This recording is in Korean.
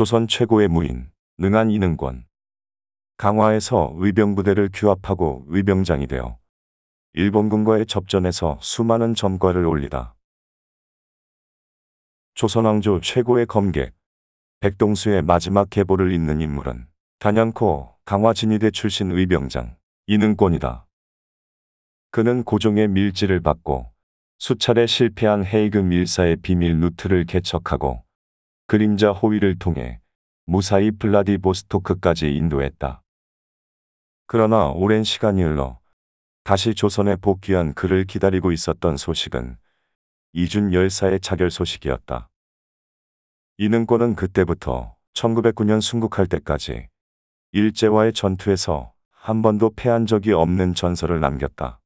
조선 최고의 무인, 능한 이능권. 강화에서 의병부대를 규합하고 의병장이 되어 일본군과의 접전에서 수많은 점과를 올리다. 조선왕조 최고의 검객, 백동수의 마지막 계보를 잇는 인물은 단연코 강화 진위대 출신 의병장 이능권이다. 그는 고종의 밀지를 받고 수차례 실패한 헤이그 밀사의 비밀 루트를 개척하고 그림자 호위를 통해 무사히 블라디보스토크까지 인도했다. 그러나 오랜 시간이 흘러 다시 조선에 복귀한 그를 기다리고 있었던 소식은 이준 열사의 자결 소식이었다. 이능권은 그때부터 1909년 순국할 때까지 일제와의 전투에서 한 번도 패한 적이 없는 전설을 남겼다.